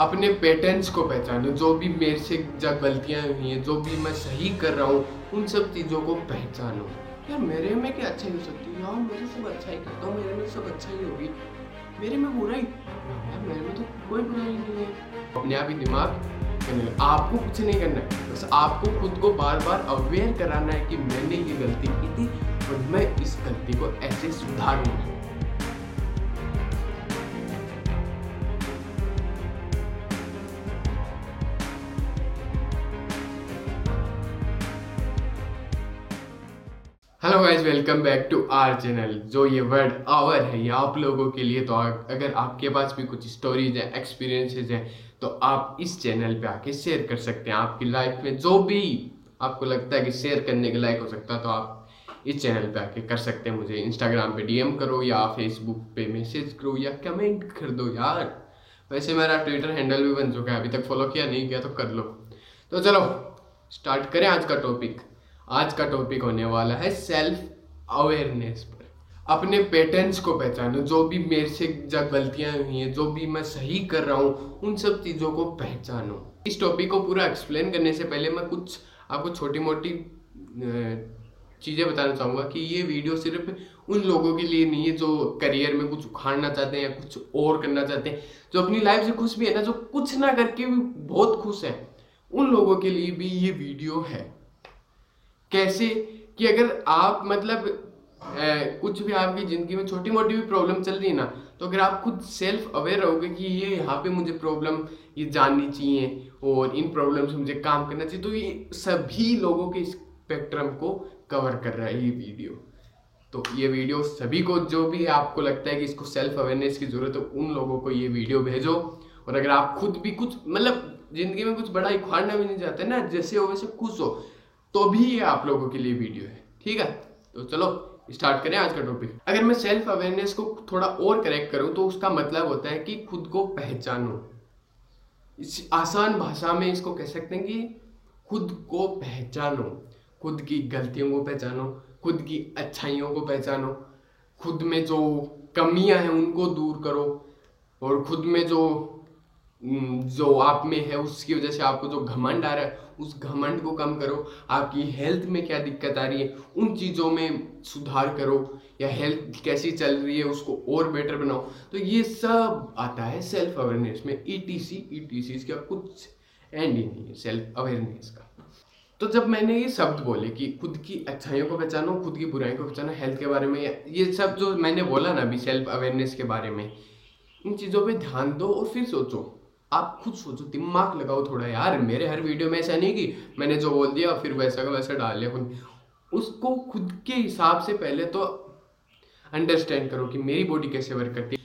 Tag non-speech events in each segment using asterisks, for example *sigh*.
अपने पैटर्न्स को पहचानो, जो भी मेरे से जब गलतियाँ हुई हैं, जो भी मैं सही कर रहा हूँ, उन सब चीज़ों को पहचानो। यार मेरे में क्या अच्छा हो सकती है? यार मेरे सब अच्छा ही करता हूँ, मेरे में सब अच्छा ही होगी। मेरे में बुराई यार मेरे में तो कोई बुराई नहीं है। अपने आप ही दिमाग करने आपको कुछ नहीं करना है। बस आपको खुद को बार बार अवेयर कराना है कि मैंने ये गलती की थी और मैं इस गलती को ऐसे सुधारूँगा। Hello guys welcome back to our channel जो ये वर्ड आवर है, ये आप लोगों के लिए तो अगर आपके पास भी कुछ स्टोरीज है एक्सपीरियंसेस हैं तो आप इस चैनल पे आके शेयर कर सकते हैं। आपकी लाइफ में जो भी आपको लगता है कि शेयर करने के लायक हो सकता है तो आप इस चैनल पे आके कर सकते हैं। मुझे इंस्टाग्राम पे डीएम करो या फेसबुक पे मैसेज करो या कमेंट कर दो यार। वैसे मेरा ट्विटर हैंडल भी बन चुका है, अभी तक फॉलो किया नहीं किया तो कर लो। तो चलो स्टार्ट करें आज का टॉपिक आज का टॉपिक होने वाला है सेल्फ अवेयरनेस पर। अपने पैटर्न्स को पहचानो, जो भी मेरे से जब गलतियाँ हुई हैं, जो भी मैं सही कर रहा हूँ, उन सब चीज़ों को पहचानो। इस टॉपिक को पूरा एक्सप्लेन करने से पहले मैं कुछ, आपको छोटी मोटी चीज़ें बताना चाहूँगा कि ये वीडियो सिर्फ़ उन लोगों के लिए नहीं है, जो करियर में कुछ उखाड़ना चाहते हैं या कुछ और करना चाहते हैं, जो अपनी लाइफ से खुश भी है ना, जो कुछ ना करके भी बहुत खुश है। उन लोगों के लिए भी ये वीडियो है। कैसे कि अगर आप मतलब ए, कुछ भी आपकी ज़िंदगी में छोटी मोटी भी प्रॉब्लम चल रही है ना तो अगर आप खुद सेल्फ अवेयर रहोगे कि ये यहाँ पे मुझे प्रॉब्लम ये जाननी चाहिए और इन प्रॉब्लम से मुझे काम करना चाहिए तो ये सभी लोगों के स्पेक्ट्रम को कवर कर रहा है ये वीडियो तो ये वीडियो सभी को जो भी आपको लगता है कि इसको सेल्फ अवेयरनेस की ज़रूरत है उन लोगों को ये वीडियो भेजो। और अगर आप खुद भी कुछ मतलब ज़िंदगी में कुछ बड़ा उखाड़ना भी नहीं चाहते ना जैसे हो वैसे खुश हो। तो भी ये आप लोगों के लिए वीडियो है, ठीक है? तो चलो स्टार्ट करें आज का टॉपिक अगर मैं सेल्फ अवेयरनेस को थोड़ा और करेक्ट करूँ तो उसका मतलब होता है कि खुद को पहचानो। इस आसान भाषा में इसको कह सकते हैं कि खुद को पहचानो। खुद की गलतियों को पहचानो, खुद की अच्छाइयों को पहचानो। खुद में जो कमियाँ हैं, उनको दूर करो। और खुद में जो जो आप में है, उसकी वजह से आपको जो घमंड आ रहा है, उस घमंड को कम करो। आपकी हेल्थ में क्या दिक्कत आ रही है, उन चीज़ों में सुधार करो। या हेल्थ कैसी चल रही है, उसको और बेटर बनाओ। तो ये सब आता है सेल्फ अवेयरनेस में। E T C E T C इसका कुछ एंड ही नहीं है सेल्फ अवेयरनेस का। तो जब मैंने ये शब्द बोले कि खुद की अच्छाइयों को पहचानो खुद की बुराइयों को पहचानो हेल्थ के बारे में, ये सब जो मैंने बोला ना अभी सेल्फ अवेयरनेस के बारे में, इन चीज़ों पे ध्यान दो और फिर सोचो। आप खुद सोचो, दिमाग लगाओ थोड़ा, यार, मेरे हर वीडियो में ऐसा नहीं कि मैंने जो बोल दिया, फिर वैसा का वैसा डाल लिया। उसको खुद के हिसाब से पहले तो अंडरस्टैंड करो कि मेरी बॉडी कैसे वर्क करती है।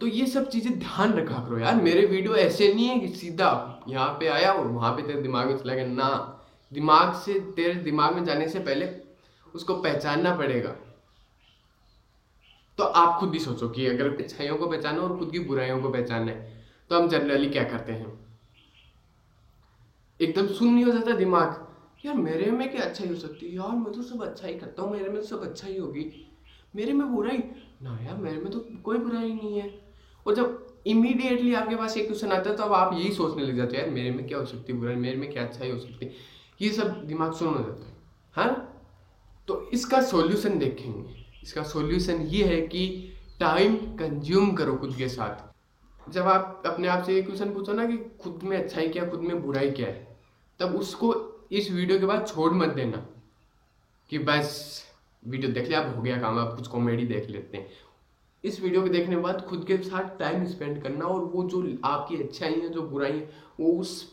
तो ये सब चीज़ें ध्यान रखा करो, यार, मेरे वीडियो ऐसे नहीं है कि सीधा यहाँ पे आया और वहाँ पे तेरे दिमाग में चला गया। ना, दिमाग से, तेरे दिमाग में जाने से पहले उसको पहचानना पड़ेगा। तो आप खुद ही सोचो कि अगर अच्छाइयों को पहचानो और खुद की बुराइयों को पहचानना है। तो हम जनरली क्या करते हैं? एकदम सुन नहीं हो जाता दिमाग। यार, मेरे में क्या अच्छा ही हो सकती है? यार, मैं तो सब अच्छा ही करता हूँ, मेरे में तो सब अच्छा ही होगी। मेरे में बुराई? ना यार, मेरे में तो कोई बुराई नहीं है। और जब इमीडिएटली आपके पास एक क्वेश्चन आता है तो अब आप यही सोचने लग जाते हैं, यार, मेरे में क्या हो सकती है बुराई? मेरे में क्या अच्छा ही हो सकती है? ये सब दिमाग सुन हो जाता है। हाँ? तो इसका सॉल्यूशन देखेंगे। इसका सॉल्यूशन ये है कि टाइम कंज्यूम करो खुद के साथ। जब आप अपने आप से ये क्वेश्चन पूछो ना कि खुद में अच्छाई क्या, खुद में बुराई क्या है, तब उसको इस वीडियो के बाद छोड़ मत देना कि बस वीडियो देख लिया, अब हो गया काम आप कुछ कॉमेडी देख लेते हैं। इस वीडियो को देखने के बाद खुद के साथ टाइम स्पेंड करना और वो जो आपकी अच्छाई है, जो बुराई है, वो उस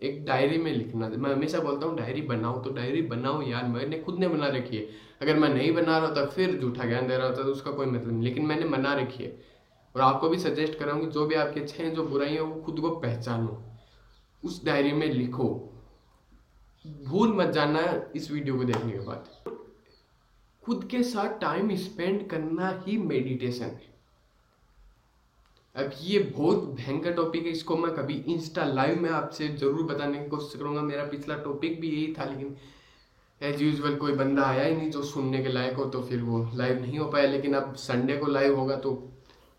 एक डायरी में लिखना। मैं हमेशा बोलता हूँ डायरी बनाओ तो डायरी बनाओ यार, मैंने खुद ने बना रखी है। अगर मैं नहीं बना रहा होता, फिर झूठा ज्ञान दे रहा होता तो उसका कोई मतलब नहीं। लेकिन मैंने बना रखी है। और आपको भी सजेस्ट कराऊँगी, जो भी आपके अच्छे हैं, जो बुराई हैं, वो खुद को पहचानो। उस डायरी में लिखो। भूल मत जाना इस वीडियो को देखने के बाद। खुद के साथ टाइम स्पेंड करना ही मेडिटेशन है। अब ये बहुत भयंकर टॉपिक है, इसको मैं कभी इंस्टा लाइव में आपसे ज़रूर बताने की कोशिश करूँगा। मेरा पिछला टॉपिक भी यही था, लेकिन एज यूजल कोई बंदा आया ही नहीं जो सुनने के लायक हो तो फिर वो लाइव नहीं हो पाया। लेकिन अब संडे को लाइव होगा तो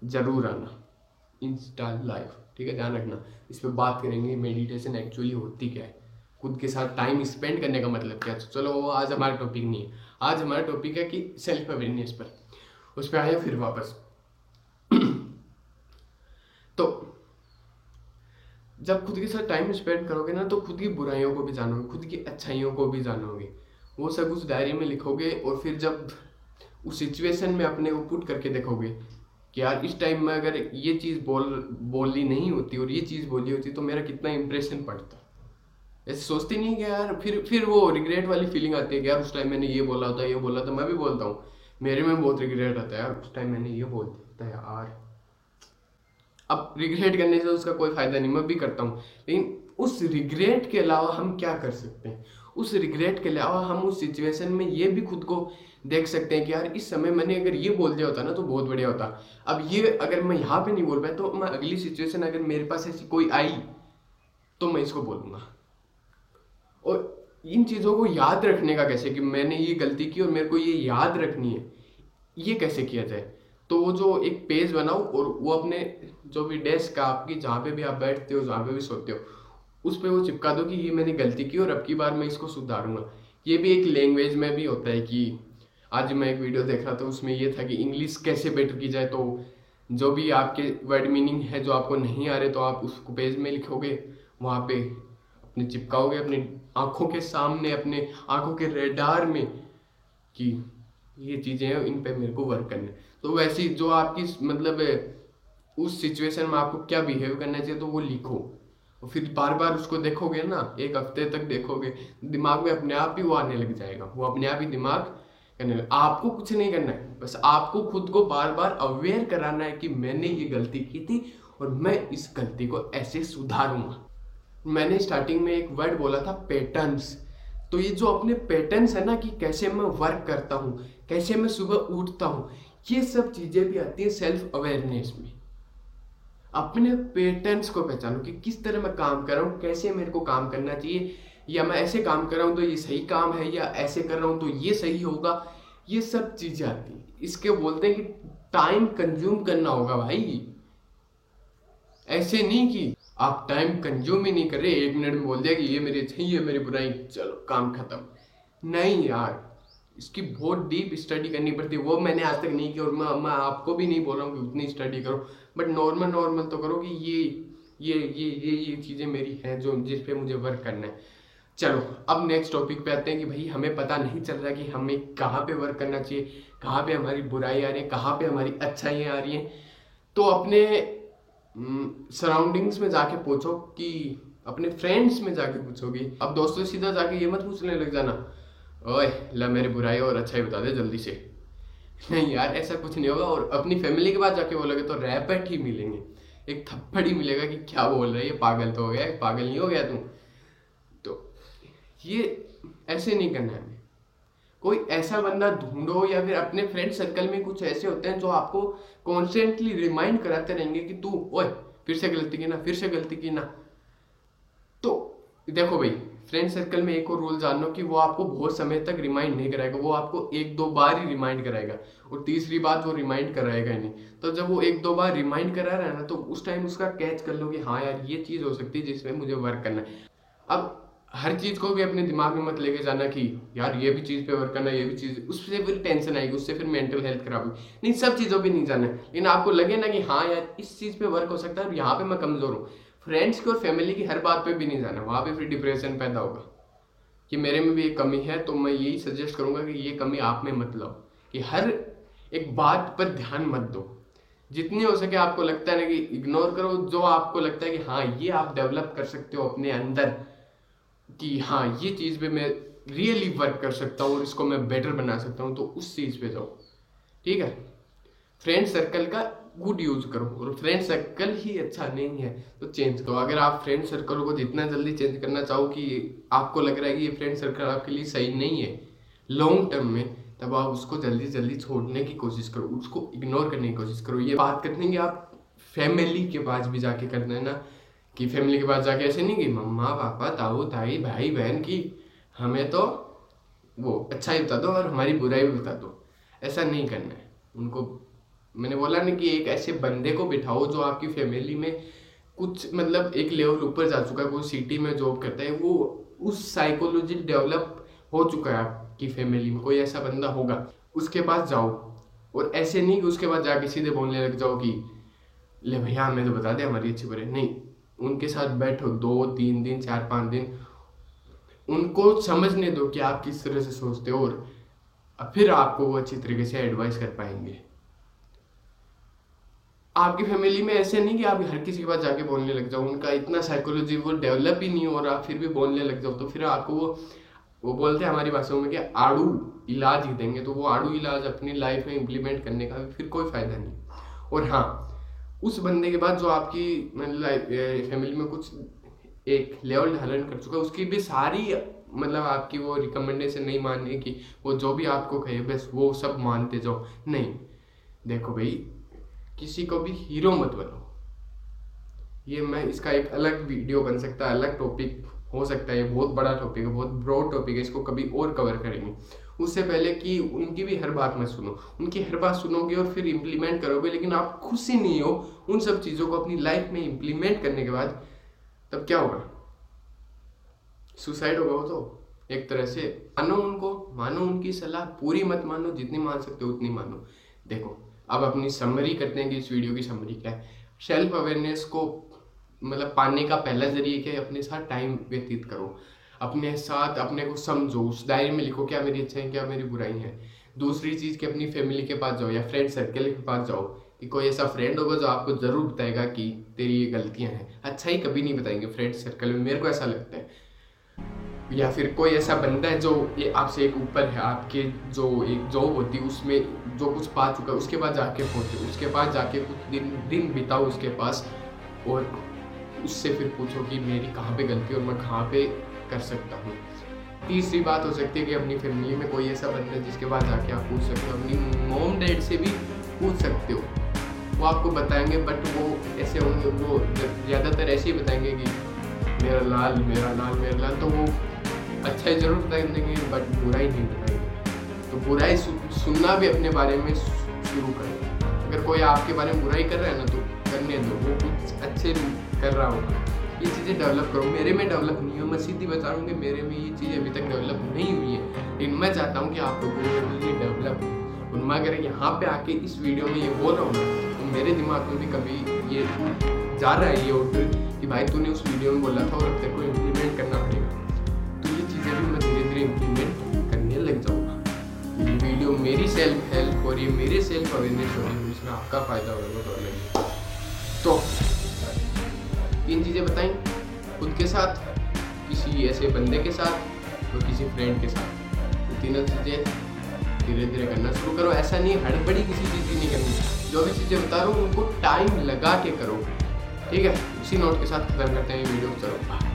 ज़रूर आना इंस्टा लाइव ठीक है? ध्यान रखना। इस पर बात करेंगे मेडिटेशन एक्चुअली होती क्या है? खुद के साथ टाइम स्पेंड करने का मतलब क्या है? तो चलो वो आज हमारा टॉपिक नहीं है। आज हमारा टॉपिक है कि सेल्फ अवेयरनेस पर। उस पर आए फिर वापस। *clears throat* तो जब खुद के साथ टाइम स्पेंड करोगे ना तो खुद की बुराइयों को भी जानोगे, खुद की अच्छाइयों को भी जानोगे। वो सब उस डायरी में लिखोगे और फिर जब उस सिचुएशन में अपने को पुट करके देखोगे कि यार इस टाइम में अगर ये चीज़ बोल बोली नहीं होती और ये चीज़ बोली होती तो मेरा कितना इंप्रेशन पड़ता। ऐसे सोचते नहीं कि यार, फिर फिर वो रिग्रेट वाली फीलिंग आती है कि यार उस टाइम मैंने ये बोला होता ये बोला था, मैं भी बोलता हूँ। मेरे में बहुत रिग्रेट आता है यार, उस टाइम मैंने ये बोल दिया यार। अब रिग्रेट करने से उसका कोई फ़ायदा नहीं, मैं भी करता हूँ। लेकिन उस रिग्रेट के अलावा हम क्या कर सकते हैं? उस रिग्रेट के अलावा हम उस सिचुएशन में ये भी खुद को देख सकते हैं कि यार, इस समय मैंने अगर ये बोल दिया होता ना तो बहुत बढ़िया होता। अब ये अगर मैं यहाँ पे नहीं बोल पाया तो मैं अगली सिचुएशन अगर मेरे पास ऐसी कोई आई तो मैं इसको बोलूँगा। और इन चीज़ों को याद रखने का कैसे कि मैंने ये गलती की और मेरे को ये याद रखनी है, ये कैसे किया जाए? तो वो जो एक पेज बनाओ और वो अपने जो भी डेस्क का आपकी, जहाँ पे भी आप बैठते हो, जहाँ पे भी सोते हो उस पर वो चिपका दो कि ये मैंने गलती की और अब की बार मैं इसको सुधारूँगा। ये भी एक लैंग्वेज में भी होता है कि आज मैं एक वीडियो देख रहा था, उसमें ये था कि इंग्लिश कैसे बेटर की जाए तो जो भी आपके वर्ड मीनिंग है, जो आपको नहीं आ रहे तो आप उसको पेज में लिखोगे, वहाँ पे अपने चिपकाओगे, अपने आँखों के सामने, अपने आँखों के रेडार में कि ये चीज़ें हैं, इन पे मेरे को वर्क करना है। तो वैसी जो आपकी मतलब उस सिचुएशन में आपको क्या बिहेव करना चाहिए तो वो लिखो। और फिर बार बार उसको देखोगे ना, एक हफ़्ते तक देखोगे, दिमाग में अपने आप ही वो आने लग जाएगा। वो अपने आप ही दिमाग करने लग, आपको कुछ नहीं करना है, बस आपको खुद को बार बार अवेयर कराना है कि मैंने ये गलती की थी और मैं इस गलती को ऐसे सुधारूँगा। मैंने स्टार्टिंग में एक वर्ड बोला था पैटर्न्स तो ये जो अपने पैटर्न्स है ना कि कैसे मैं वर्क करता हूँ, कैसे मैं सुबह उठता हूँ, ये सब चीज़ें भी आती है सेल्फ अवेयरनेस में। अपने पैटर्न्स को पहचानो कि किस तरह मैं काम कर रहा हूँ, कैसे मेरे को काम करना चाहिए। या मैं ऐसे काम कर रहा हूँ तो ये सही काम है, या ऐसे कर रहा हूँ तो ये सही होगा। ये सब चीज़ें आती हैं। इसके बोलते हैं कि टाइम कंज्यूम करना होगा भाई। ऐसे नहीं कि आप टाइम कंज्यूम ही नहीं कर रहे, एक मिनट में बोल दिया कि ये मेरी अच्छी है मेरी बुराई, चलो, काम खत्म। नहीं यार इसकी बहुत डीप स्टडी करनी पड़ती है। वो मैंने आज तक नहीं की और मैं मैं आपको भी नहीं बोल रहा हूँ कि उतनी स्टडी करो। बट नॉर्मल नॉर्मल तो करो कि ये ये ये ये ये चीज़ें मेरी हैं जो, जिस पे मुझे वर्क करना है। चलो, अब नेक्स्ट टॉपिक पे आते हैं कि भाई हमें पता नहीं चल रहा कि हमें कहाँ पे वर्क करना चाहिए, कहाँ पे हमारी बुराई आ रही है, कहाँ पे हमारी अच्छाइयाँ आ रही हैं। तो अपने सराउंडिंग्स में जाके पूछो कि अपने फ्रेंड्स में जाके पूछोगे। अब दोस्तों सीधा जाके ये मत पूछने लग जाना ओए, ला मेरी बुराई और अच्छाई बता दे जल्दी से। नहीं यार, ऐसा कुछ नहीं होगा और अपनी फैमिली के पास जाके बोलोगे तो रैपेट ही मिलेंगे। एक थप्पड़ ही मिलेगा कि क्या बोल रहा है, पागल तो हो गया, पागल नहीं हो गया तू? तो ये ऐसे नहीं करना है। कोई ऐसा बंदा ढूंढो या फिर अपने फ्रेंड सर्कल में कुछ ऐसे होते हैं जो आपको कॉन्स्टेंटली रिमाइंड कराते रहेंगे कि तू, ओए, फिर से गलती की ना, फिर से गलती की ना। देखो भाई फ्रेंड सर्कल में एक और रूल जान लो कि वो आपको बहुत समय तक रिमाइंड नहीं कराएगा, वो आपको एक दो बार ही रिमाइंड कराएगा और तीसरी बात वो रिमाइंड कराएगा ही नहीं। तो जब वो एक दो बार रिमाइंड करा रहा है ना तो उस टाइम उसका कैच कर लो कि हाँ यार, ये चीज़ हो सकती है जिसमें मुझे वर्क करना है। अब हर चीज़ को भी अपने दिमाग में मत लेके जाना कि यार, ये भी चीज़ पे वर्क करना ये भी चीज़, उससे फिर टेंशन आएगी, उससे फिर मेंटल हेल्थ खराब होगी। नहीं, सब चीज़ों पे नहीं जाना है। लेकिन आपको लगे ना कि हाँ यार, इस चीज़ पे वर्क हो सकता है और यहाँ पे मैं कमज़ोर हूँ। फ्रेंड्स की और फैमिली की हर बात पे भी नहीं जाना, वहाँ पे फिर डिप्रेशन पैदा होगा। कि मेरे में भी एक कमी है तो मैं यही सजेस्ट करूँगा कि ये कमी आप में मत लाओ। कि हर एक बात पर ध्यान मत दो। जितनी हो सके आपको लगता है ना कि इग्नोर करो, जो आपको लगता है कि हाँ ये आप डेवलप कर सकते हो अपने अंदर, कि हाँ ये चीज़ पे मैं रियली वर्क कर सकता हूँ और इसको मैं बेटर बना सकता हूँ तो उस चीज़ पे जाओ। ठीक है? फ्रेंड सर्कल का गुड यूज़ करो। और फ्रेंड सर्कल ही अच्छा नहीं है तो चेंज करो। अगर आप फ्रेंड सर्कल को जितना जल्दी चेंज करना चाहो कि आपको लग रहा है कि ये फ्रेंड सर्कल आपके लिए सही नहीं है लॉन्ग टर्म में तब आप उसको जल्दी जल्दी छोड़ने की कोशिश करो, उसको इग्नोर करने की कोशिश करो। ये बात करते हैं कि आप फैमिली के पास भी जाके करना है ना, कि फैमिली के पास जाके ऐसे नहीं कि मम्मा, पापा, ताऊ, ताई, भाई, बहन की हमें तो वो अच्छा ही बता दो और हमारी बुराई भी बता दो। ऐसा नहीं करना है। उनको मैंने बोला ना कि एक ऐसे बंदे को बिठाओ जो आपकी फैमिली में कुछ मतलब एक लेवल ऊपर जा चुका है, कोई सिटी में जॉब करता है, वो उस साइकोलॉजी डेवलप हो चुका है आपकी फैमिली में, कोई ऐसा बंदा होगा। उसके पास जाओ और ऐसे नहीं कि उसके बाद जाके सीधे बोलने लग जाओ कि, ले भैया, हमें तो बता दे हमारी अच्छी बुरी नहीं, उनके साथ बैठो दो, तीन दिन, चार, पाँच दिन। उनको समझने दो कि आप किस तरह से सोचते हो और फिर आपको वो अच्छी तरीके से एडवाइस कर पाएँगे। आपकी फैमिली में ऐसे नहीं कि आप हर किसी के पास जाके बोलने लग जाओ, उनका इतना साइकोलॉजी वो डेवलप ही नहीं हो रहा, फिर भी बोलने लग जाओ तो फिर आपको वो वो बोलते हैं हमारी भाषाओं में कि आड़ू इलाज ही देंगे तो वो आड़ू इलाज अपनी लाइफ में इम्प्लीमेंट करने का फिर कोई फ़ायदा नहीं। और हाँ उस बंदे के बाद जो आपकी मतलब फैमिली में कुछ एक लेवल धारण कर चुका है, उसकी भी सारी मतलब आपकी वो रिकमेंडेशन नहीं मानने की, वो जो भी आपको कहे, बस वो सब मानते जाओ। नहीं, देखो भाई किसी को भी हीरो मत बनो। ये मैं, इसका एक अलग वीडियो बन सकता है, अलग टॉपिक हो सकता है, ये बहुत बड़ा टॉपिक है, बहुत ब्रॉड टॉपिक है, इसको कभी और कवर करेंगे। उससे पहले कि उनकी भी हर बात मत सुनो। उनकी हर बात सुनोगे और फिर इम्प्लीमेंट करोगे, लेकिन आप खुश नहीं हो उन सब चीज़ों को अपनी लाइफ में इम्प्लीमेंट करने के बाद, तब क्या होगा? सुसाइड होगा वो तो। एक तरह से मानो उनको, मानो उनकी सलाह पूरी मत मानो, जितनी मान सकते हो उतनी मानो। देखो अब अपनी समरी करते हैं कि इस वीडियो की समरी क्या है। सेल्फ अवेयरनेस को मतलब पाने का पहला ज़रिए क्या है, अपने साथ टाइम व्यतीत करो। अपने साथ, अपने को समझो। उस डायरी में लिखो, क्या मेरी अच्छाई क्या मेरी बुराई है। दूसरी चीज़ कि अपनी फैमिली के पास जाओ या फ्रेंड सर्कल के पास जाओ कि कोई ऐसा फ्रेंड होगा जो आपको ज़रूर बताएगा कि तेरी ये गलतियाँ हैं। अच्छा ही कभी नहीं बताएँगे फ्रेंड सर्कल में, मेरे को ऐसा लगता है। या फिर कोई ऐसा बंदा है जो ये आपसे एक ऊपर है, आपके जो एक जॉब होती है, उसमें जो कुछ पा चुका है, उसके बाद जाके पहुँचे, उसके बाद जाके कुछ दिन दिन बिताओ उसके पास और उससे फिर पूछो कि मेरी कहाँ पे गलती और मैं कहाँ पे कर सकता हूँ। तीसरी बात हो सकती है कि अपनी फैमिली में कोई ऐसा बंदा है जिसके पास जाके आप पूछ सकते हो, अपनी मोम डैड से भी पूछ सकते हो। वो आपको बताएँगे बट वो ऐसे होंगे, वो ज़्यादातर ऐसे ही बताएँगे कि मेरा लाल मेरा लाल मेरा लाल तो वो अच्छा ही, ज़रूर बता देंगे बट बुरा ही नहीं बताएँगे तो बुराई सुनना भी अपने बारे में शुरू करें। अगर कोई आपके बारे में बुराई कर रहा है ना तो करने दो। वो कुछ अच्छे कर रहा होगा। ये चीज़ें डेवलप करो। मेरे में डेवलप नहीं हो मैं सीधी बता रहा हूँ कि मेरे में ये चीज़ें अभी तक डेवलप नहीं हुई है। लेकिन मैं चाहता हूँ कि आप लोगों में ये डेवलप और मैं अगर यहाँ पे आके इस वीडियो में ये बोल रहा हूँ तो मेरे दिमाग में भी कभी ये जा रहा है ये ऑर्डर कि भाई तूने उस वीडियो में बोला था और अब तेरे को इम्प्लीमेंट करना पड़ेगा। मेरी सेल्फ हेल्प और ये मेरे सेल्फ अवेयरनेस हो रही है इसमें आपका फ़ायदा होगा तो अलग तो तीन चीज़ें बताई, खुद के साथ, किसी ऐसे बंदे के साथ और किसी फ्रेंड के साथ। तो तीनों चीज़ें धीरे धीरे करना शुरू करो। ऐसा नहीं हड़बड़ी किसी चीज़ की नहीं करनी। जो भी चीज़ें बता रहा हूँ, उनको टाइम लगा के करो। ठीक है? इसी नोट के साथ खत्म करते हैं वीडियो चलो